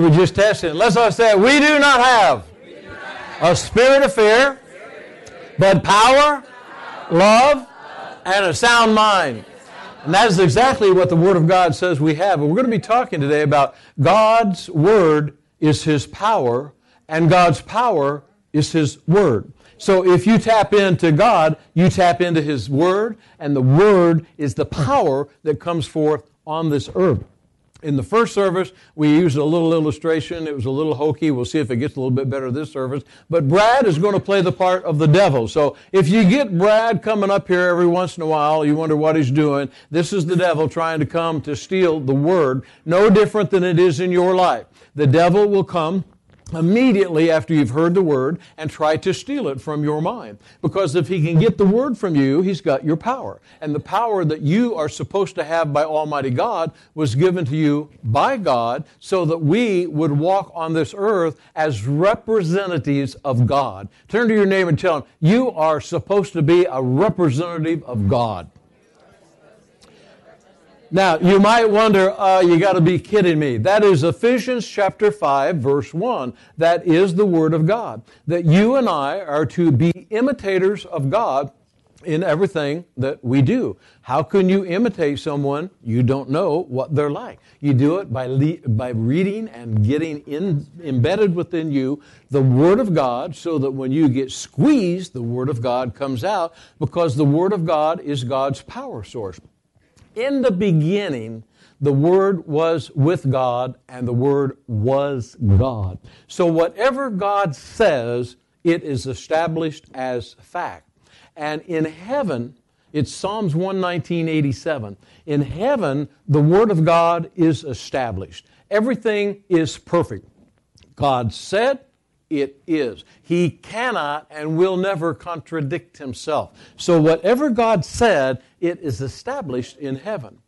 were just testing. Let's all say, we do not have a spirit of fear, but power, love, and a sound mind. And that is exactly what the Word of God says we have. And we're going to be talking today about God's Word is His power, and God's power is His Word. So if you tap into God, you tap into His Word, and the Word is the power that comes forth on this earth. In the first service, we used a little illustration. It was a little hokey. We'll see if it gets a little bit better this service. But Brad is going to play the part of the devil. So if you get Brad coming up here every once in a while, you wonder what he's doing. This is the devil trying to come to steal the word, no different than it is in your life. The devil will come immediately after you've heard the word and try to steal it from your mind. Because if he can get the word from you, he's got your power. And the power that you are supposed to have by Almighty God was given to you by God so that we would walk on this earth as representatives of God. Turn to your neighbor and tell him, you are supposed to be a representative of God. Now, you might wonder, uh, you got to be kidding me. That is Ephesians chapter 5, verse 1. That is the Word of God. That you and I are to be imitators of God in everything that we do. How can you imitate someone you don't know what they're like? You do it by, le- by reading and getting in, embedded within you the Word of God so that when you get squeezed, the Word of God comes out because the Word of God is God's power source. In the beginning, the Word was with God, and the Word was God. So whatever God says, it is established as fact. And in heaven, it's Psalms 119.87. In heaven, the Word of God is established. Everything is perfect. God said, it is. He cannot and will never contradict himself. So whatever God said, it is established in heaven.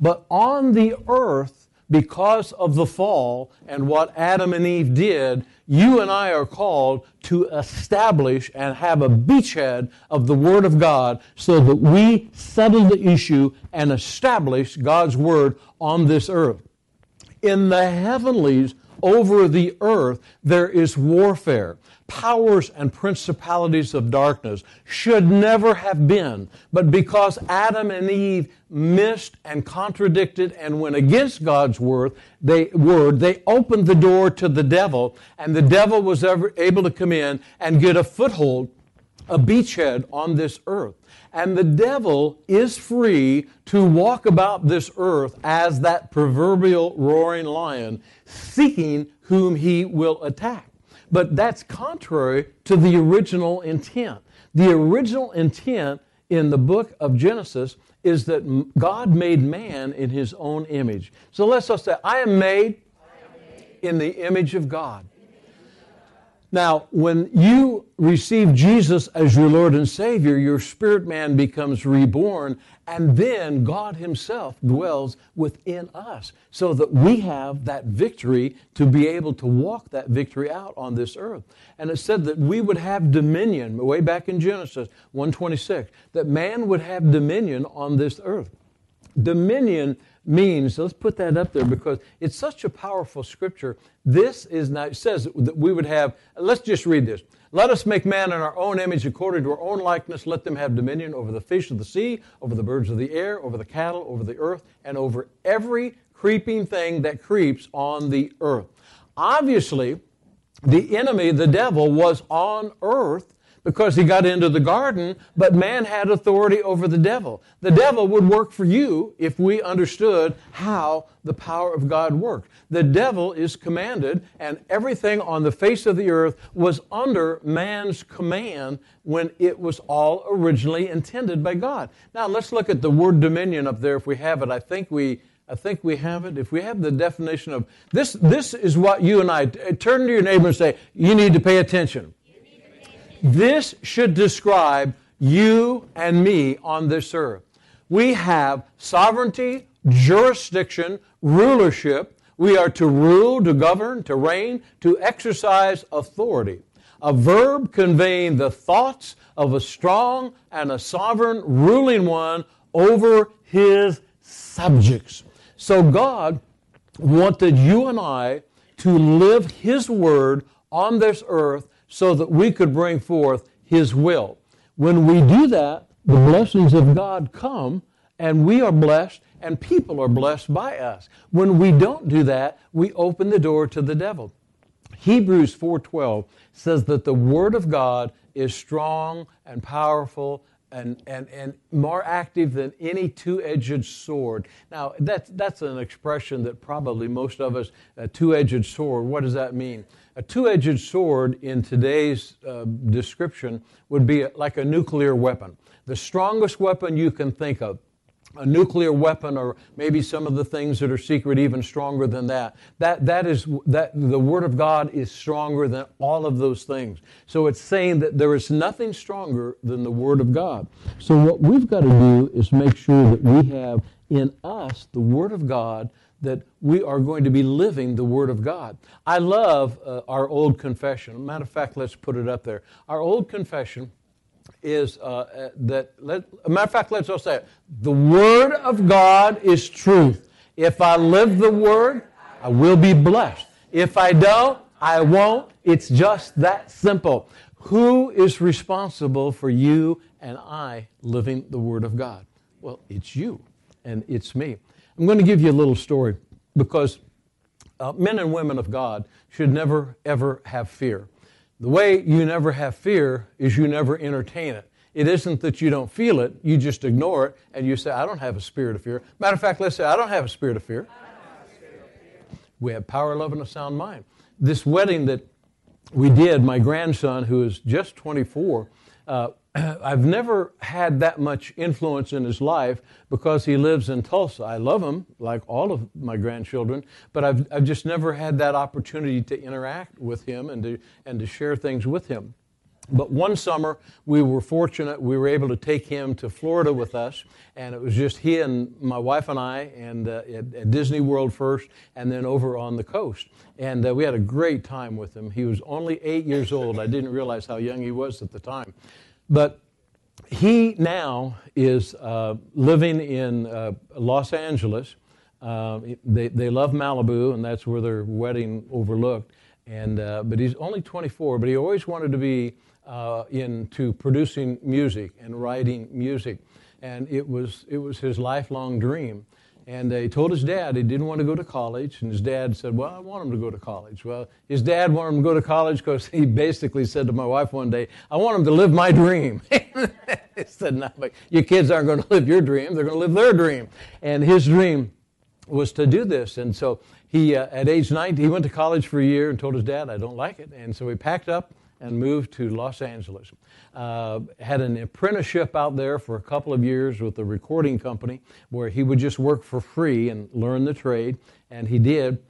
But on the earth, because of the fall and what Adam and Eve did, you and I are called to establish and have a beachhead of the Word of God so that we settle the issue and establish God's Word on this earth. In the heavenlies, over the earth, there is warfare powers and principalities of darkness should never have been. But because Adam and Eve missed and contradicted and went against God's word, they, word, they opened the door to the devil, and the devil was ever able to come in and get a foothold, a beachhead on this earth. And the devil is free to walk about this earth as that proverbial roaring lion, seeking whom he will attack. But that's contrary to the original intent. The original intent in the book of Genesis is that God made man in his own image. So let's just say, I am made in the image of God. Now, when you receive Jesus as your Lord and Savior, your spirit man becomes reborn, and then God Himself dwells within us so that we have that victory to be able to walk that victory out on this earth. And it said that we would have dominion, way back in Genesis 126, that man would have dominion on this earth. Dominion means, let's put that up there because it's such a powerful scripture. This is now, it says that we would have, let's just read this. Let us make man in our own image according to our own likeness. Let them have dominion over the fish of the sea, over the birds of the air, over the cattle, over the earth, and over every creeping thing that creeps on the earth. Obviously, the enemy, the devil, was on earth because he got into the garden, but man had authority over the devil. The devil would work for you if we understood how the power of God worked. The devil is commanded, and everything on the face of the earth was under man's command when it was all originally intended by God. Now let's look at the word dominion up there if we have it. I think we I think we have it. If we have the definition of this, this is what you and I turn to your neighbor and say, you need to pay attention. This should describe you and me on this earth. We have sovereignty, jurisdiction, rulership. We are to rule, to govern, to reign, to exercise authority. A verb conveying the thoughts of a strong and a sovereign ruling one over his subjects. So God wanted you and I to live His Word on this earth so that we could bring forth His will. When we do that, the blessings of God come and we are blessed and people are blessed by us. When we don't do that, we open the door to the devil. Hebrews 4:12 says that the word of God is strong and powerful and, and, and more active than any two-edged sword. Now, that's, that's an expression that probably most of us, a two-edged sword, what does that mean? A two-edged sword in today's uh, description would be like a nuclear weapon. The strongest weapon you can think of. A nuclear weapon or maybe some of the things that are secret even stronger than that. That that is that the word of god is stronger than all of those things. So it's saying that there is nothing stronger than the word of god. So what we've got to do is make sure that we have in us the word of god that we are going to be living the Word of God. I love uh, our old confession. Matter of fact, let's put it up there. Our old confession is uh, uh, that, let, matter of fact, let's all say it. The Word of God is truth. If I live the Word, I will be blessed. If I don't, I won't. It's just that simple. Who is responsible for you and I living the Word of God? Well, it's you and it's me. I'm going to give you a little story because uh, men and women of God should never, ever have fear. The way you never have fear is you never entertain it. It isn't that you don't feel it, you just ignore it and you say, I don't have a spirit of fear. Matter of fact, let's say, I don't have a spirit of fear. We have power, love, and a sound mind. This wedding that we did, my grandson, who is just 24, uh, I've never had that much influence in his life because he lives in Tulsa. I love him, like all of my grandchildren, but I've, I've just never had that opportunity to interact with him and to, and to share things with him. But one summer, we were fortunate. We were able to take him to Florida with us, and it was just he and my wife and I, and uh, at, at, Disney World first, and then over on the coast. And uh, we had a great time with him. He was only eight years old. I didn't realize how young he was at the time. But he now is uh, living in uh, Los Angeles. Uh, they, they love Malibu, and that's where their wedding overlooked. And, uh, but he's only 24, but he always wanted to be uh, into producing music and writing music. And it was, it was his lifelong dream. And he told his dad he didn't want to go to college. And his dad said, Well, I want him to go to college. Well, his dad wanted him to go to college because he basically said to my wife one day, I want him to live my dream. he said, No, but your kids aren't going to live your dream. They're going to live their dream. And his dream was to do this. And so he, uh, at age 19, he went to college for a year and told his dad, I don't like it. And so he packed up and moved to Los Angeles. Uh, had an apprenticeship out there for a couple of years with a recording company where he would just work for free and learn the trade, and he did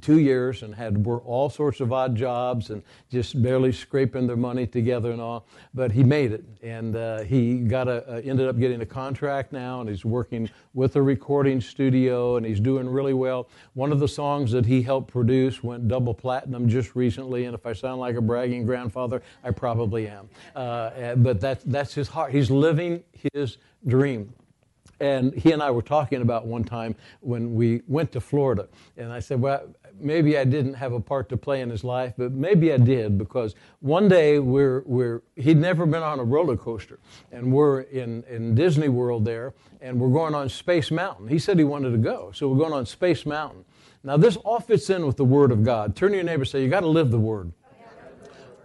two years and had work all sorts of odd jobs and just barely scraping their money together and all. But he made it, and uh, he got a, uh, ended up getting a contract now, and he's working with a recording studio, and he's doing really well. One of the songs that he helped produce went double platinum just recently, and if I sound like a bragging grandfather, I probably am. Uh, but that's that's his heart. He's living his dream. And he and I were talking about one time when we went to Florida. And I said, Well, maybe I didn't have a part to play in his life, but maybe I did because one day we're, we're he'd never been on a roller coaster. And we're in, in Disney World there, and we're going on Space Mountain. He said he wanted to go. So we're going on Space Mountain. Now, this all fits in with the Word of God. Turn to your neighbor and say, You got to live the Word.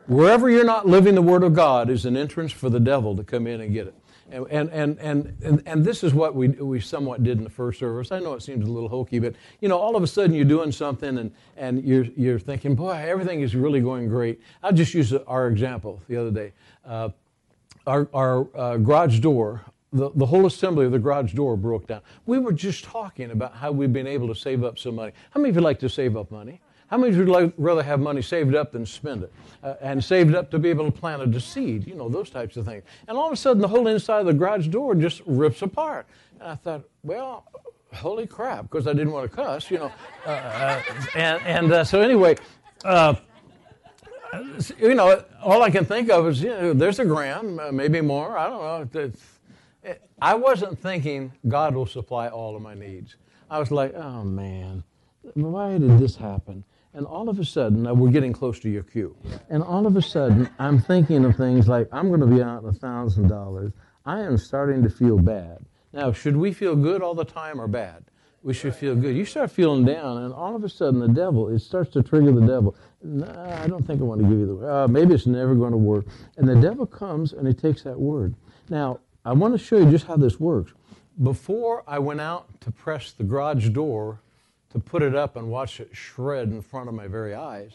Wherever you're not living the Word of God is an entrance for the devil to come in and get it. And, and, and, and, and this is what we, we somewhat did in the first service. I know it seems a little hokey, but you know, all of a sudden you're doing something and, and you're, you're thinking, boy, everything is really going great. I'll just use our example the other day. Uh, our our uh, garage door, the, the whole assembly of the garage door broke down. We were just talking about how we've been able to save up some money. How many of you like to save up money? How many would rather have money saved up than spend it? Uh, and saved up to be able to plant a seed, you know, those types of things. And all of a sudden, the whole inside of the garage door just rips apart. And I thought, well, holy crap, because I didn't want to cuss, you know. Uh, uh, and and uh, so, anyway, uh, you know, all I can think of is, you know, there's a gram, uh, maybe more, I don't know. It's, I wasn't thinking God will supply all of my needs. I was like, oh man, why did this happen? And all of a sudden, we're getting close to your cue. And all of a sudden, I'm thinking of things like, I'm going to be out a $1,000. I am starting to feel bad. Now, should we feel good all the time or bad? We should feel good. You start feeling down, and all of a sudden, the devil, it starts to trigger the devil. Nah, I don't think I want to give you the uh, maybe it's never going to work. And the devil comes and he takes that word. Now, I want to show you just how this works. Before I went out to press the garage door to put it up and watch it shred in front of my very eyes.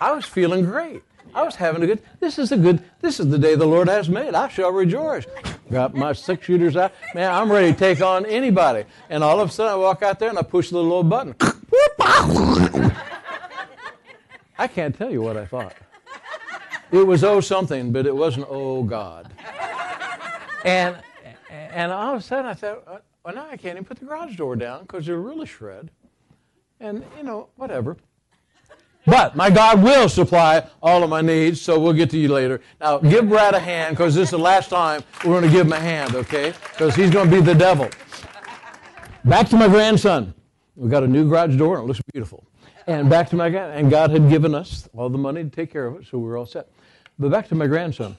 I was feeling great. I was having a good. This is a good. This is the day the Lord has made. I shall rejoice. Got my six shooters out. Man, I'm ready to take on anybody. And all of a sudden, I walk out there and I push the little button. I can't tell you what I thought. It was oh something, but it wasn't oh God. And and all of a sudden, I thought, well, now I can't even put the garage door down because they're really shred. And, you know, whatever. But my God will supply all of my needs, so we'll get to you later. Now, give Brad a hand because this is the last time we're going to give him a hand, okay? Because he's going to be the devil. Back to my grandson. We got a new garage door and it looks beautiful. And back to my and God had given us all the money to take care of it, so we were all set. But back to my grandson.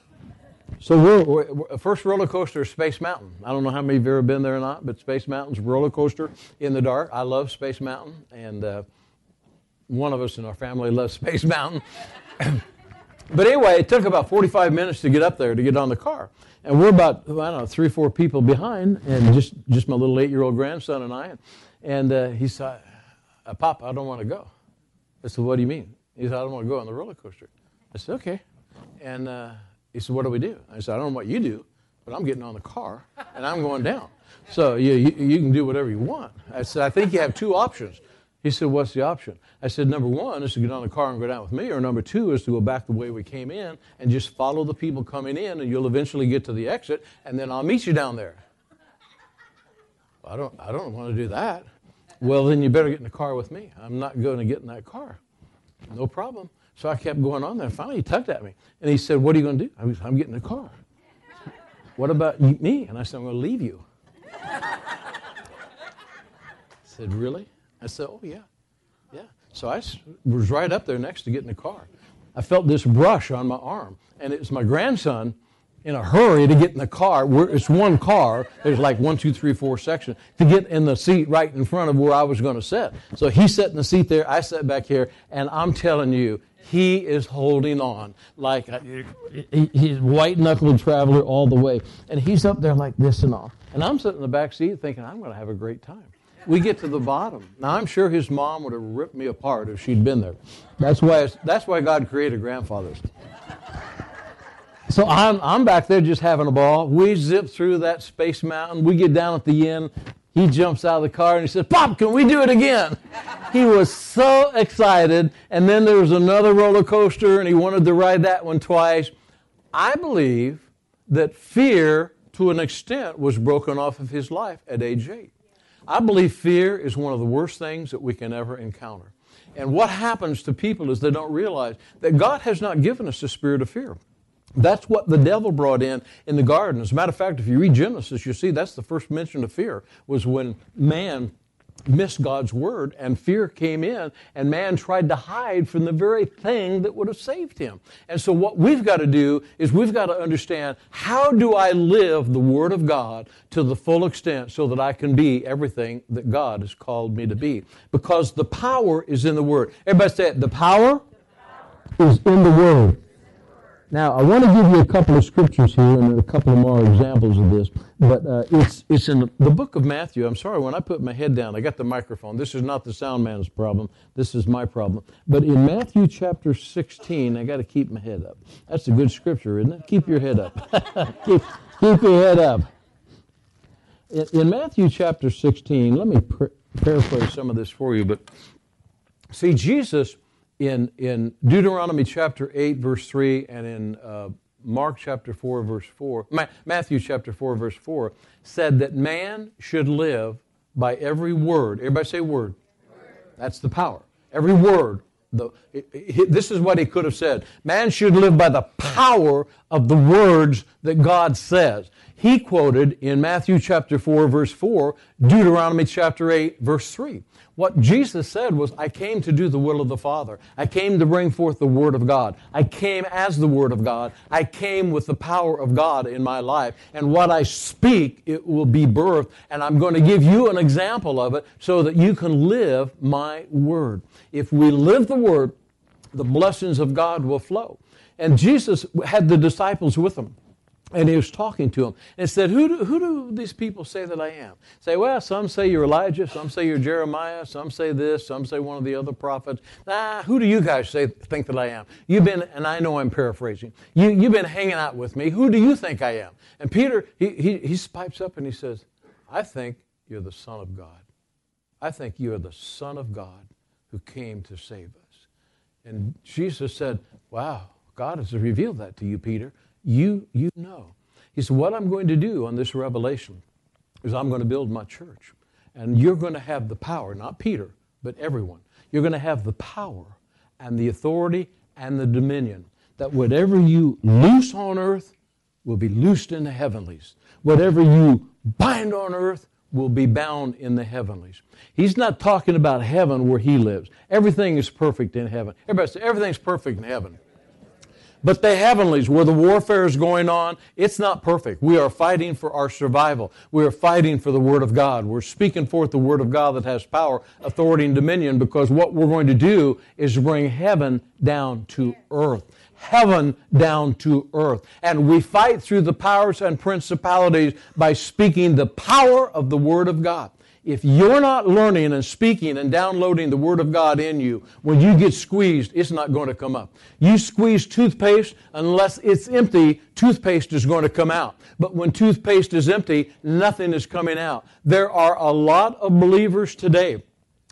So we're, we're, first roller coaster is Space Mountain. I don't know how many of you have ever been there or not, but Space Mountain's roller coaster in the dark. I love Space Mountain, and uh, one of us in our family loves Space Mountain. but anyway, it took about 45 minutes to get up there to get on the car, and we're about I don't know three, four people behind, and just just my little eight-year-old grandson and I, and uh, he said, uh, "Pop, I don't want to go." I said, "What do you mean?" He said, "I don't want to go on the roller coaster." I said, "Okay," and uh, he said, What do we do? I said, I don't know what you do, but I'm getting on the car and I'm going down. So you, you, you, can do whatever you want. I said, I think you have two options. He said, What's the option? I said, Number one is to get on the car and go down with me, or number two is to go back the way we came in and just follow the people coming in, and you'll eventually get to the exit, and then I'll meet you down there. I don't, I don't want to do that. Well, then you better get in the car with me. I'm not going to get in that car. No problem. So I kept going on there. Finally, he tugged at me. And he said, What are you going to do? I was, I'm getting in the car. What about me? And I said, I'm going to leave you. I said, Really? I said, Oh, yeah. Yeah. So I was right up there next to getting in the car. I felt this brush on my arm. And it was my grandson in a hurry to get in the car. it's one car. There's like one, two, three, four sections to get in the seat right in front of where I was going to sit. So he sat in the seat there. I sat back here, and I'm telling you, he is holding on like a, he's white knuckled traveler all the way. And he's up there like this and all. And I'm sitting in the back seat thinking, I'm going to have a great time. We get to the bottom. Now, I'm sure his mom would have ripped me apart if she'd been there. That's why, that's why God created grandfathers. So I'm, I'm back there just having a ball. We zip through that space mountain. We get down at the end. He jumps out of the car and he says, Pop, can we do it again? he was so excited. And then there was another roller coaster and he wanted to ride that one twice. I believe that fear, to an extent, was broken off of his life at age eight. I believe fear is one of the worst things that we can ever encounter. And what happens to people is they don't realize that God has not given us the spirit of fear. That's what the devil brought in in the garden. As a matter of fact, if you read Genesis, you see that's the first mention of fear was when man missed God's word and fear came in and man tried to hide from the very thing that would have saved him. And so what we've got to do is we've got to understand how do I live the word of God to the full extent so that I can be everything that God has called me to be. Because the power is in the word. Everybody say it. The power, the power. is in the word. Now, I want to give you a couple of scriptures here and a couple of more examples of this, but uh, it's, it's in the book of Matthew. I'm sorry, when I put my head down, I got the microphone. This is not the sound man's problem. This is my problem. But in Matthew chapter 16, I got to keep my head up. That's a good scripture, isn't it? Keep your head up. keep, keep your head up. In, in Matthew chapter 16, let me paraphrase some of this for you, but see, Jesus in, in Deuteronomy chapter 8, verse 3, and in uh, Mark chapter 4, verse 4, Ma- Matthew chapter 4, verse 4, said that man should live by every word. Everybody say word. word. That's the power. Every word. The, it, it, this is what he could have said. Man should live by the power of the words that God says. He quoted in Matthew chapter 4, verse 4, Deuteronomy chapter 8, verse 3. What Jesus said was, I came to do the will of the Father. I came to bring forth the Word of God. I came as the Word of God. I came with the power of God in my life. And what I speak, it will be birthed. And I'm going to give you an example of it so that you can live my Word. If we live the Word, the blessings of God will flow. And Jesus had the disciples with him. And he was talking to them and said, who do, who do these people say that I am? Say, well, some say you're Elijah, some say you're Jeremiah, some say this, some say one of the other prophets. Nah, who do you guys say, think that I am? You've been, and I know I'm paraphrasing, you, you've been hanging out with me. Who do you think I am? And Peter, he, he, he pipes up and he says, I think you're the Son of God. I think you are the Son of God who came to save us. And Jesus said, Wow, God has revealed that to you, Peter. You, you know. He said, What I'm going to do on this revelation is I'm going to build my church. And you're going to have the power, not Peter, but everyone. You're going to have the power and the authority and the dominion that whatever you loose on earth will be loosed in the heavenlies. Whatever you bind on earth will be bound in the heavenlies. He's not talking about heaven where he lives. Everything is perfect in heaven. Everybody say, everything's perfect in heaven. But the heavenlies, where the warfare is going on, it's not perfect. We are fighting for our survival. We are fighting for the Word of God. We're speaking forth the Word of God that has power, authority, and dominion because what we're going to do is bring heaven down to earth. Heaven down to earth. And we fight through the powers and principalities by speaking the power of the Word of God if you're not learning and speaking and downloading the Word of God in you, when you get squeezed, it's not going to come up. You squeeze toothpaste, unless it's empty, toothpaste is going to come out. But when toothpaste is empty, nothing is coming out. There are a lot of believers today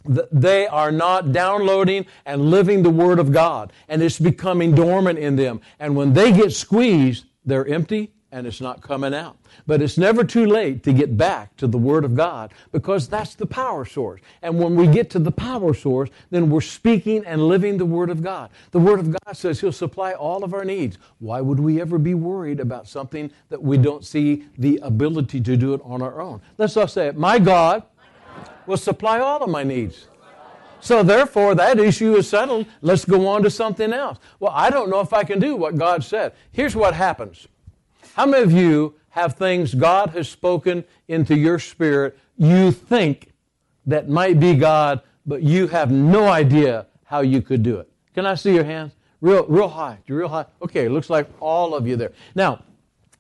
that they are not downloading and living the Word of God, and it's becoming dormant in them. And when they get squeezed, they're empty and it's not coming out. But it's never too late to get back to the Word of God because that's the power source. And when we get to the power source, then we're speaking and living the Word of God. The Word of God says He'll supply all of our needs. Why would we ever be worried about something that we don't see the ability to do it on our own? Let's all say it. My God will supply all of my needs. So therefore, that issue is settled. Let's go on to something else. Well, I don't know if I can do what God said. Here's what happens. How many of you have things God has spoken into your spirit you think that might be God, but you have no idea how you could do it? Can I see your hands? Real, real high. Real high. Okay, looks like all of you there. Now,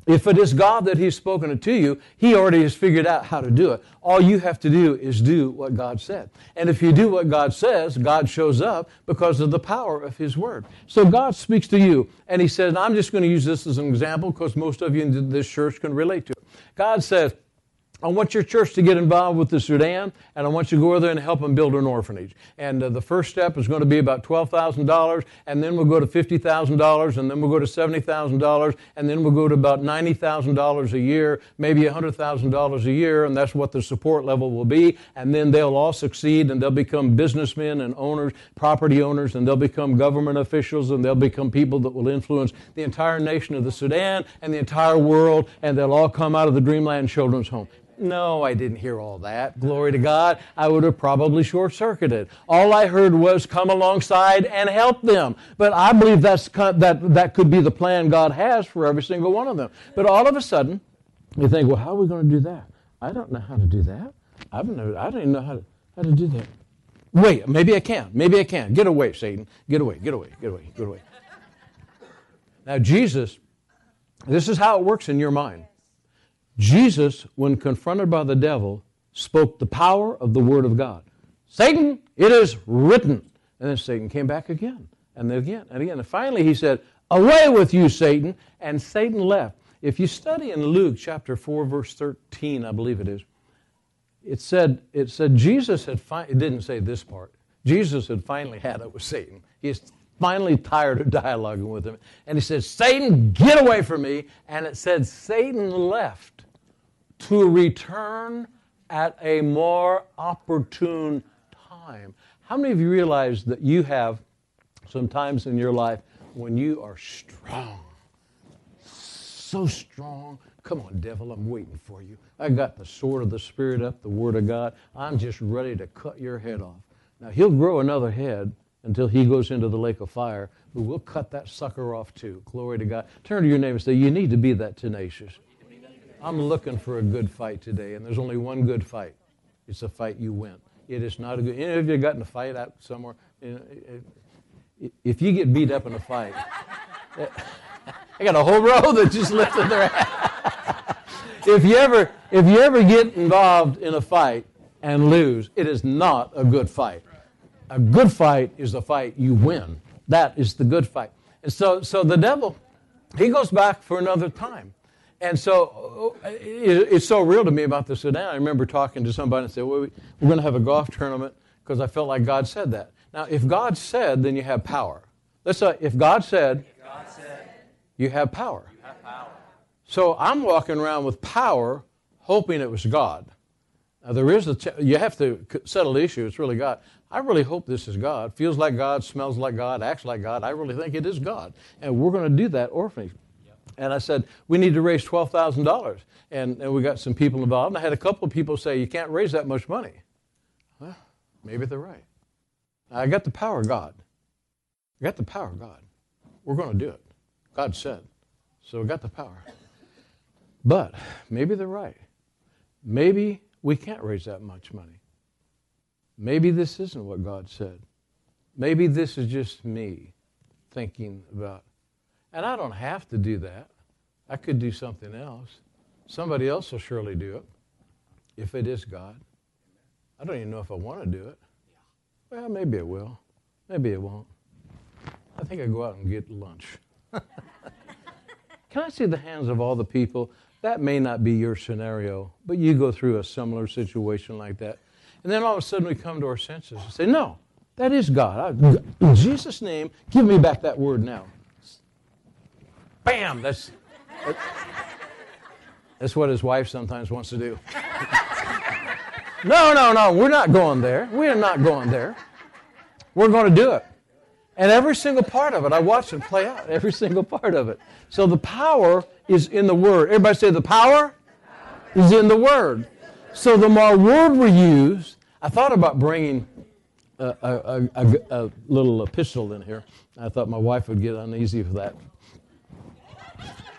if it is God that He's spoken it to you, He already has figured out how to do it. All you have to do is do what God said. And if you do what God says, God shows up because of the power of His Word. So God speaks to you, and He says, I'm just going to use this as an example because most of you in this church can relate to it. God says, I want your church to get involved with the Sudan, and I want you to go over there and help them build an orphanage. And uh, the first step is going to be about $12,000, and then we'll go to $50,000, and then we'll go to $70,000, and then we'll go to about $90,000 a year, maybe $100,000 a year, and that's what the support level will be. And then they'll all succeed, and they'll become businessmen and owners, property owners, and they'll become government officials, and they'll become people that will influence the entire nation of the Sudan and the entire world, and they'll all come out of the Dreamland Children's Home. No, I didn't hear all that. Glory to God. I would have probably short circuited. All I heard was come alongside and help them. But I believe that's, that, that could be the plan God has for every single one of them. But all of a sudden, you think, well, how are we going to do that? I don't know how to do that. I don't know. I don't even know how to, how to do that. Wait, maybe I can. Maybe I can. Get away, Satan. Get away, get away, get away, get away. Now, Jesus, this is how it works in your mind. Jesus, when confronted by the devil, spoke the power of the Word of God. Satan, it is written. And then Satan came back again, and then again, and again. And finally he said, Away with you, Satan. And Satan left. If you study in Luke chapter 4, verse 13, I believe it is, it said, it said Jesus had, it didn't say this part, Jesus had finally had it with Satan. He's finally tired of dialoguing with him. And he said, Satan, get away from me. And it said, Satan left to return at a more opportune time. How many of you realize that you have some times in your life when you are strong, so strong, Come on, devil, I'm waiting for you. I got the sword of the Spirit up, the Word of God. I'm just ready to cut your head off. Now, he'll grow another head until he goes into the lake of fire, but we'll cut that sucker off too. Glory to God. Turn to your neighbor and say, You need to be that tenacious. I'm looking for a good fight today, and there's only one good fight. It's a fight you win. It is not a good. Any of you gotten a fight out somewhere? If you get beat up in a fight, I got a whole row that just lifted their hand. if you ever if you ever get involved in a fight and lose, it is not a good fight. A good fight is the fight you win. That is the good fight. And so so the devil, he goes back for another time. And so uh, it's so real to me about the Sudan. I remember talking to somebody and said, well, we're going to have a golf tournament because I felt like God said that. Now, if God said, then you have power. Let's say, if God said, if God said you have power. You have power. So I'm walking around with power, hoping it was God. Now, there is a, ch- you have to settle the issue. It's really God. I really hope this is God. Feels like God, smells like God, acts like God. I really think it is God. And we're going to do that orphanage. And I said, we need to raise $12,000. And, and we got some people involved. And I had a couple of people say, you can't raise that much money. Well, maybe they're right. I got the power of God. I got the power of God. We're going to do it. God said. So we got the power. But maybe they're right. Maybe we can't raise that much money. Maybe this isn't what God said. Maybe this is just me thinking about and I don't have to do that. I could do something else. Somebody else will surely do it if it is God. I don't even know if I want to do it. Well, maybe it will. Maybe it won't. I think I go out and get lunch. Can I see the hands of all the people? That may not be your scenario, but you go through a similar situation like that. And then all of a sudden we come to our senses and say, No, that is God. in Jesus' name, give me back that word now. Bam! That's, that's what his wife sometimes wants to do. no, no, no, we're not going there. We are not going there. We're going to do it. And every single part of it, I watch it play out, every single part of it. So the power is in the Word. Everybody say the power is in the Word. So the more Word we use, I thought about bringing a, a, a, a little epistle in here. I thought my wife would get uneasy for that.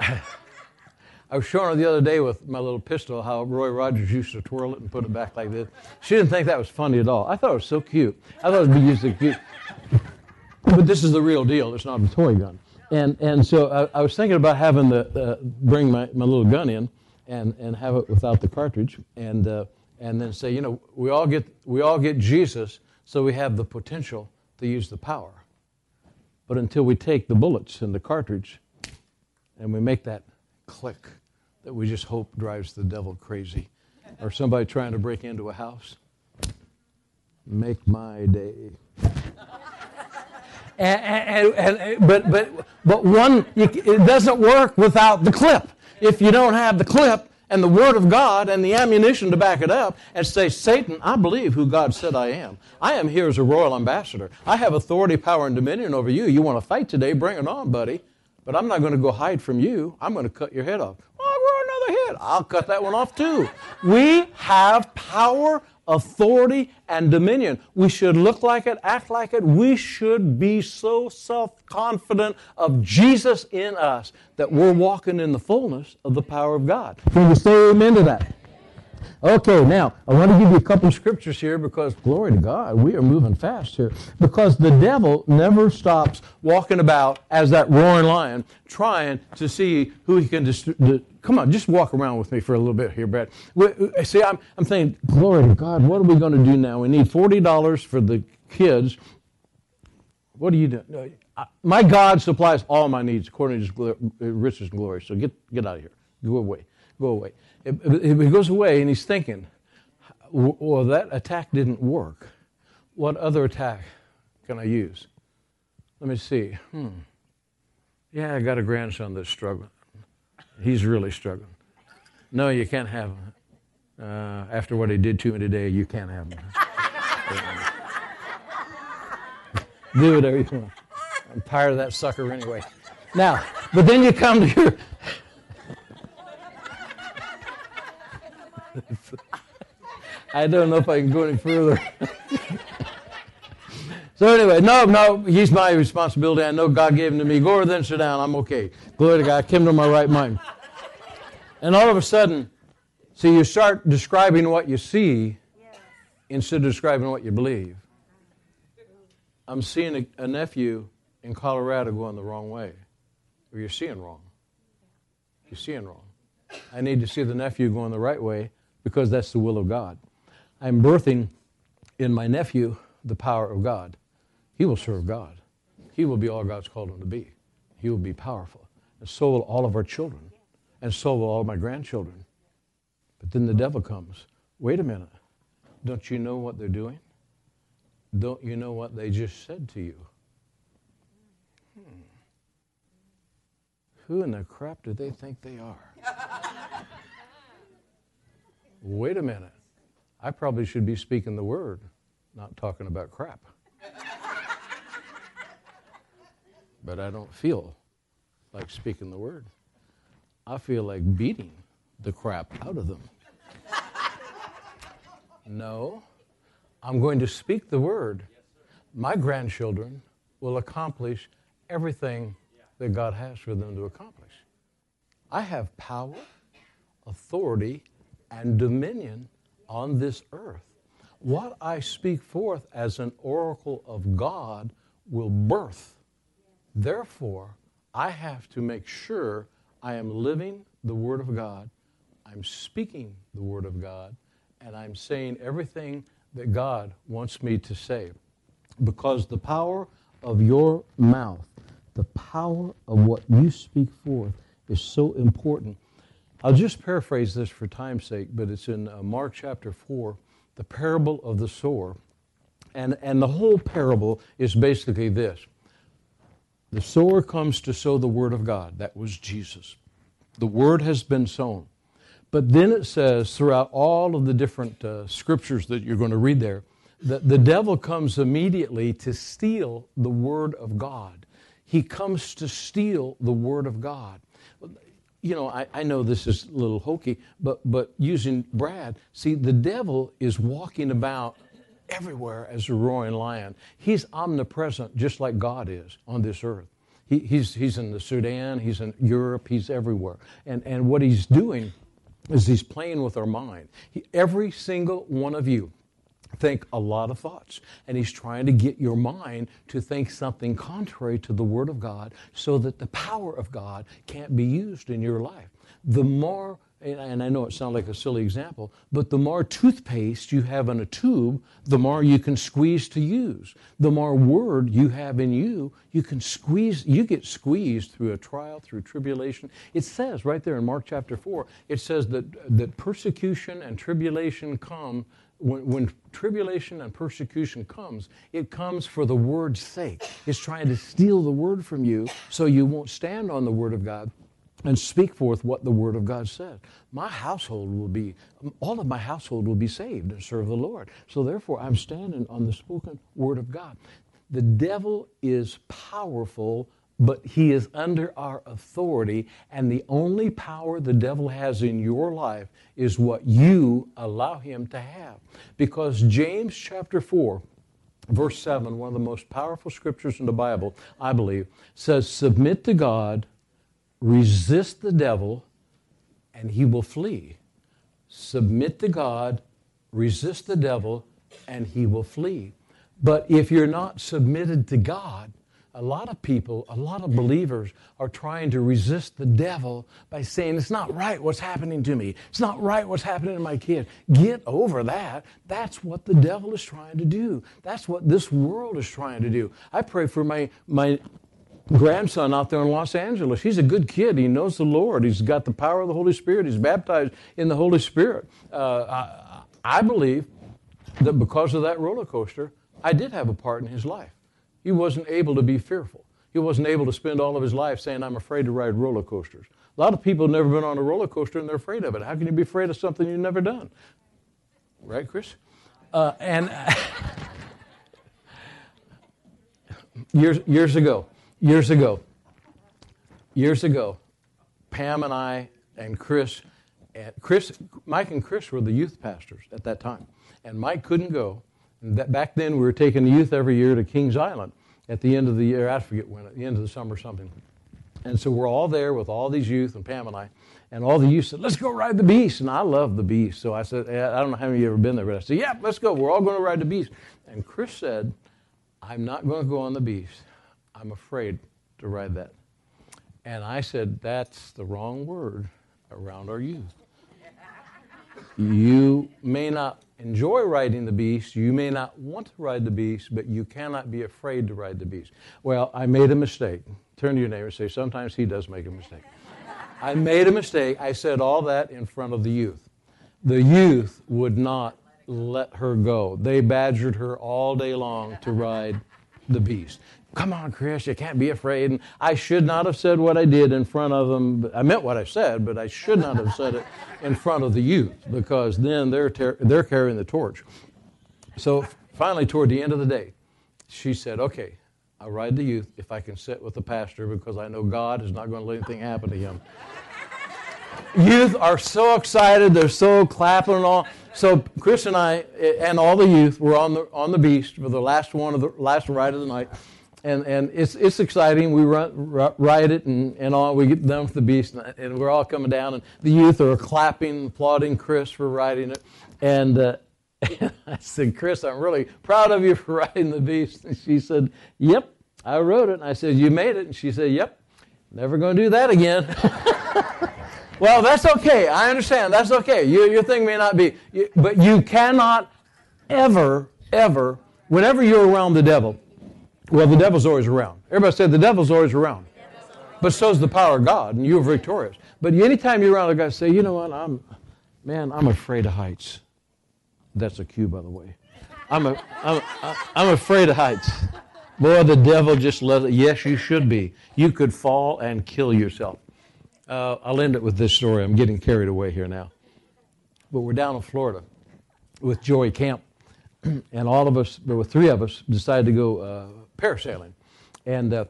I was showing her the other day with my little pistol how Roy Rogers used to twirl it and put it back like this. She didn't think that was funny at all. I thought it was so cute. I thought it would be used to cute. But this is the real deal. It's not a toy gun. And, and so I, I was thinking about having the, uh, bring my, my little gun in and, and have it without the cartridge and, uh, and then say, you know, we all, get, we all get Jesus, so we have the potential to use the power. But until we take the bullets and the cartridge, and we make that click that we just hope drives the devil crazy. Or somebody trying to break into a house. Make my day. and, and, and, but, but, but one, it doesn't work without the clip. If you don't have the clip and the Word of God and the ammunition to back it up and say, Satan, I believe who God said I am. I am here as a royal ambassador. I have authority, power, and dominion over you. You want to fight today? Bring it on, buddy. But I'm not going to go hide from you. I'm going to cut your head off. Oh, grow another head. I'll cut that one off too. We have power, authority, and dominion. We should look like it, act like it. We should be so self confident of Jesus in us that we're walking in the fullness of the power of God. Can you say amen to that? Okay, now I want to give you a couple scriptures here because glory to God, we are moving fast here. Because the devil never stops walking about as that roaring lion, trying to see who he can destroy. Come on, just walk around with me for a little bit here, Brad. See, I'm, I'm thinking, glory to God, what are we going to do now? We need $40 for the kids. What are you do? My God supplies all my needs according to his riches and glory. So get, get out of here. Go away. Go away he goes away and he's thinking, well, that attack didn't work. What other attack can I use? Let me see. Hmm. Yeah, I got a grandson that's struggling. He's really struggling. No, you can't have him. Uh, after what he did to me today, you can't have him. Do whatever you want. I'm tired of that sucker anyway. Now, but then you come to your I don't know if I can go any further. so anyway, no, no, he's my responsibility. I know God gave him to me. Go over there sit down. I'm okay. Glory to God. I came to my right mind. And all of a sudden, see, you start describing what you see instead of describing what you believe. I'm seeing a, a nephew in Colorado going the wrong way, or you're seeing wrong. You're seeing wrong. I need to see the nephew going the right way because that's the will of God. I'm birthing in my nephew the power of God. He will serve God. He will be all God's called him to be. He will be powerful. And so will all of our children. And so will all my grandchildren. But then the devil comes. Wait a minute. Don't you know what they're doing? Don't you know what they just said to you? Hmm. Who in the crap do they think they are? Wait a minute. I probably should be speaking the word, not talking about crap. but I don't feel like speaking the word. I feel like beating the crap out of them. no, I'm going to speak the word. My grandchildren will accomplish everything that God has for them to accomplish. I have power, authority, and dominion on this earth. What I speak forth as an oracle of God will birth. Therefore, I have to make sure I am living the Word of God, I'm speaking the Word of God, and I'm saying everything that God wants me to say. Because the power of your mouth, the power of what you speak forth, is so important I'll just paraphrase this for time's sake, but it's in uh, Mark chapter 4, the parable of the sower. And, and the whole parable is basically this the sower comes to sow the word of God. That was Jesus. The word has been sown. But then it says throughout all of the different uh, scriptures that you're going to read there, that the devil comes immediately to steal the word of God. He comes to steal the word of God you know, I, I know this is a little hokey, but, but using Brad, see, the devil is walking about everywhere as a roaring lion. He's omnipresent, just like God is on this earth. He, he's, he's in the Sudan, he's in Europe, he's everywhere. And, and what he's doing is he's playing with our mind. He, every single one of you, think a lot of thoughts. And he's trying to get your mind to think something contrary to the Word of God so that the power of God can't be used in your life. The more, and I know it sounds like a silly example, but the more toothpaste you have in a tube, the more you can squeeze to use. The more Word you have in you, you can squeeze, you get squeezed through a trial, through tribulation. It says right there in Mark chapter 4, it says that, that persecution and tribulation come when, when, tribulation and persecution comes, it comes for the word's sake. It's trying to steal the word from you so you won't stand on the word of God and speak forth what the word of God said. My household will be, all of my household will be saved and serve the Lord. So therefore, I'm standing on the spoken word of God. The devil is powerful but he is under our authority, and the only power the devil has in your life is what you allow him to have. Because James chapter 4, verse 7, one of the most powerful scriptures in the Bible, I believe, says, Submit to God, resist the devil, and he will flee. Submit to God, resist the devil, and he will flee. But if you're not submitted to God, a lot of people, a lot of believers are trying to resist the devil by saying, It's not right what's happening to me. It's not right what's happening to my kid. Get over that. That's what the devil is trying to do. That's what this world is trying to do. I pray for my, my grandson out there in Los Angeles. He's a good kid. He knows the Lord. He's got the power of the Holy Spirit. He's baptized in the Holy Spirit. Uh, I, I believe that because of that roller coaster, I did have a part in his life. He wasn't able to be fearful. He wasn't able to spend all of his life saying, I'm afraid to ride roller coasters. A lot of people have never been on a roller coaster and they're afraid of it. How can you be afraid of something you've never done? Right, Chris? Uh, and years, years ago, years ago, years ago, Pam and I and Chris and Chris, Mike and Chris were the youth pastors at that time, and Mike couldn't go. Back then, we were taking the youth every year to Kings Island at the end of the year. I forget when, at the end of the summer or something. And so we're all there with all these youth and Pam and I, and all the youth said, "Let's go ride the beast." And I love the beast, so I said, "I don't know how many of you ever been there, but I said, "Yep, let's go. We're all going to ride the beast." And Chris said, "I'm not going to go on the beast. I'm afraid to ride that." And I said, "That's the wrong word around our youth." You may not enjoy riding the beast, you may not want to ride the beast, but you cannot be afraid to ride the beast. Well, I made a mistake. Turn to your neighbor and say, Sometimes he does make a mistake. I made a mistake. I said all that in front of the youth. The youth would not let her go. They badgered her all day long to ride the beast. Come on, Chris, you can't be afraid. And I should not have said what I did in front of them. I meant what I said, but I should not have said it in front of the youth because then they're, ter- they're carrying the torch. So finally, toward the end of the day, she said, Okay, I'll ride the youth if I can sit with the pastor because I know God is not going to let anything happen to him. youth are so excited, they're so clapping and all. So Chris and I and all the youth were on the on the beast for the last one of the last ride of the night and, and it's, it's exciting. We run, ride it and, and all. We get done with the beast, and, and we're all coming down, and the youth are clapping, applauding Chris for riding it. And, uh, I said, Chris, I'm really proud of you for riding the beast. And she said, Yep, I rode it. And I said, You made it? And she said, Yep, never going to do that again. well, that's okay. I understand. That's okay. You, your thing may not be, but you cannot ever, ever, whenever you're around the devil, well, the devil's always around. Everybody said the devil's always around. But so is the power of God, and you're victorious. But anytime you're around a guy, say, you know what, I'm, man, I'm afraid of heights. That's a cue, by the way. I'm, a, I'm, I'm afraid of heights. Boy, the devil just loves it. Yes, you should be. You could fall and kill yourself. Uh, I'll end it with this story. I'm getting carried away here now. But we're down in Florida with Joey Camp, and all of us, there were three of us, decided to go uh, parasailing. And uh,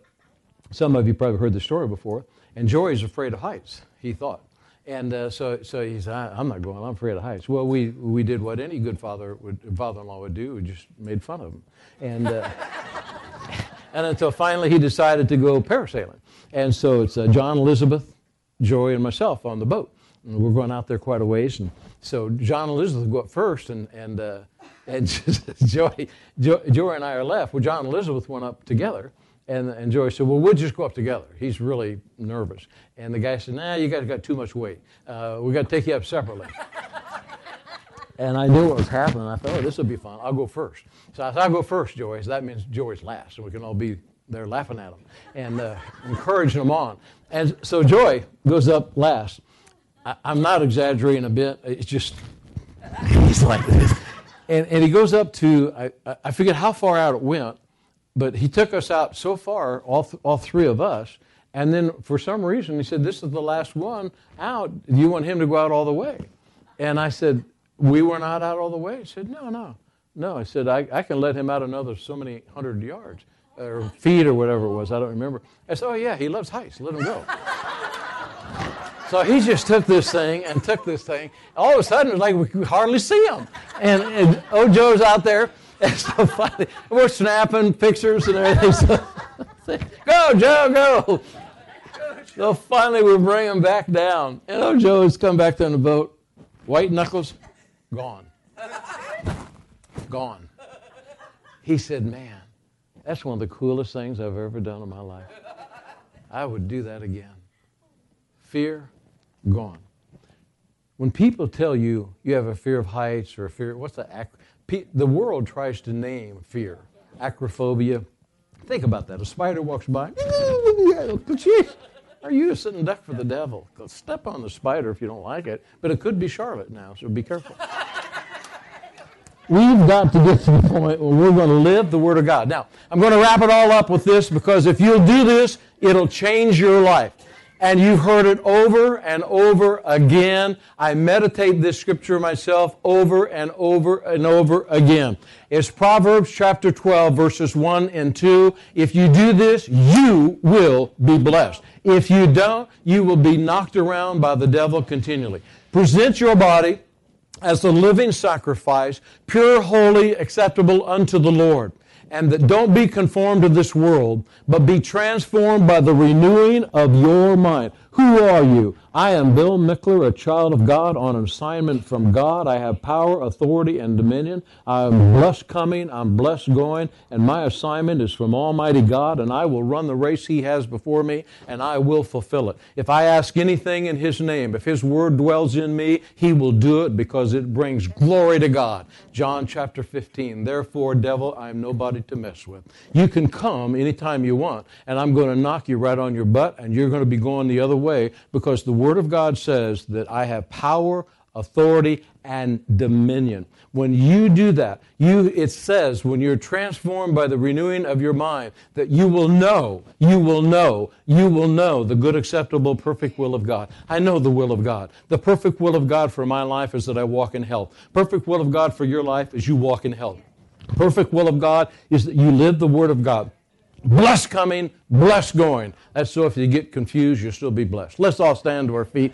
some of you probably heard the story before. And Joey's afraid of heights, he thought. And uh, so, so he said, I'm not going, I'm afraid of heights. Well, we, we did what any good father would, father-in-law would do, we just made fun of him. And, uh, and until finally he decided to go parasailing. And so it's uh, John, Elizabeth, Joey, and myself on the boat. And we're going out there quite a ways. And so John and Elizabeth go up first, and, and uh, and Joey, Joey and I are left. Well, John and Elizabeth went up together. And, and Joey said, Well, we'll just go up together. He's really nervous. And the guy said, Nah, you guys got too much weight. Uh, we got to take you up separately. and I knew what was happening. I thought, Oh, this will be fun. I'll go first. So I said, I'll go first, Joey." So that means Joey's last. And we can all be there laughing at him and uh, encouraging him on. And so Joey goes up last. I, am not exaggerating a bit. It's just, he's like this. And, and he goes up to, I, I forget how far out it went, but he took us out so far, all, th- all three of us, and then for some reason he said, This is the last one out. Do you want him to go out all the way? And I said, We were not out all the way. He said, No, no. No. I said, I, I can let him out another so many hundred yards or feet or whatever it was. I don't remember. I said, Oh, yeah, he loves heights. Let him go. So he just took this thing and took this thing. All of a sudden, it was like we could hardly see him. And, and Ojo's out there. And so finally, we're snapping pictures and everything. So, go, Joe, go. So finally, we bring him back down. And Ojo has come back to the boat. White knuckles, gone. Gone. He said, Man, that's one of the coolest things I've ever done in my life. I would do that again. Fear, gone. When people tell you you have a fear of heights or a fear, what's the ac? the world tries to name fear, acrophobia. Think about that. A spider walks by. Are you a sitting duck for the devil? Step on the spider if you don't like it. But it could be Charlotte now, so be careful. We've got to get to the point where we're going to live the Word of God. Now, I'm going to wrap it all up with this because if you'll do this, it'll change your life and you've heard it over and over again. I meditate this scripture myself over and over and over again. It's Proverbs chapter 12, verses 1 and 2. If you do this, you will be blessed. If you don't, you will be knocked around by the devil continually. Present your body as a living sacrifice, pure, holy, acceptable unto the Lord. And that don't be conformed to this world, but be transformed by the renewing of your mind. Who are you? I am Bill Mickler, a child of God on assignment from God. I have power, authority, and dominion. I'm blessed coming, I'm blessed going, and my assignment is from Almighty God, and I will run the race He has before me, and I will fulfill it. If I ask anything in His name, if His word dwells in me, He will do it because it brings glory to God. John chapter 15. Therefore, devil, I am nobody to mess with. You can come anytime you want, and I'm going to knock you right on your butt, and you're going to be going the other way way because the Word of God says that I have power, authority, and dominion. When you do that, you, it says when you're transformed by the renewing of your mind that you will know, you will know, you will know the good, acceptable, perfect will of God. I know the will of God. The perfect will of God for my life is that I walk in health. Perfect will of God for your life is you walk in health. Perfect will of God is that you live the Word of God. Blessed coming, blessed going. That's so if you get confused, you'll still be blessed. Let's all stand to our feet.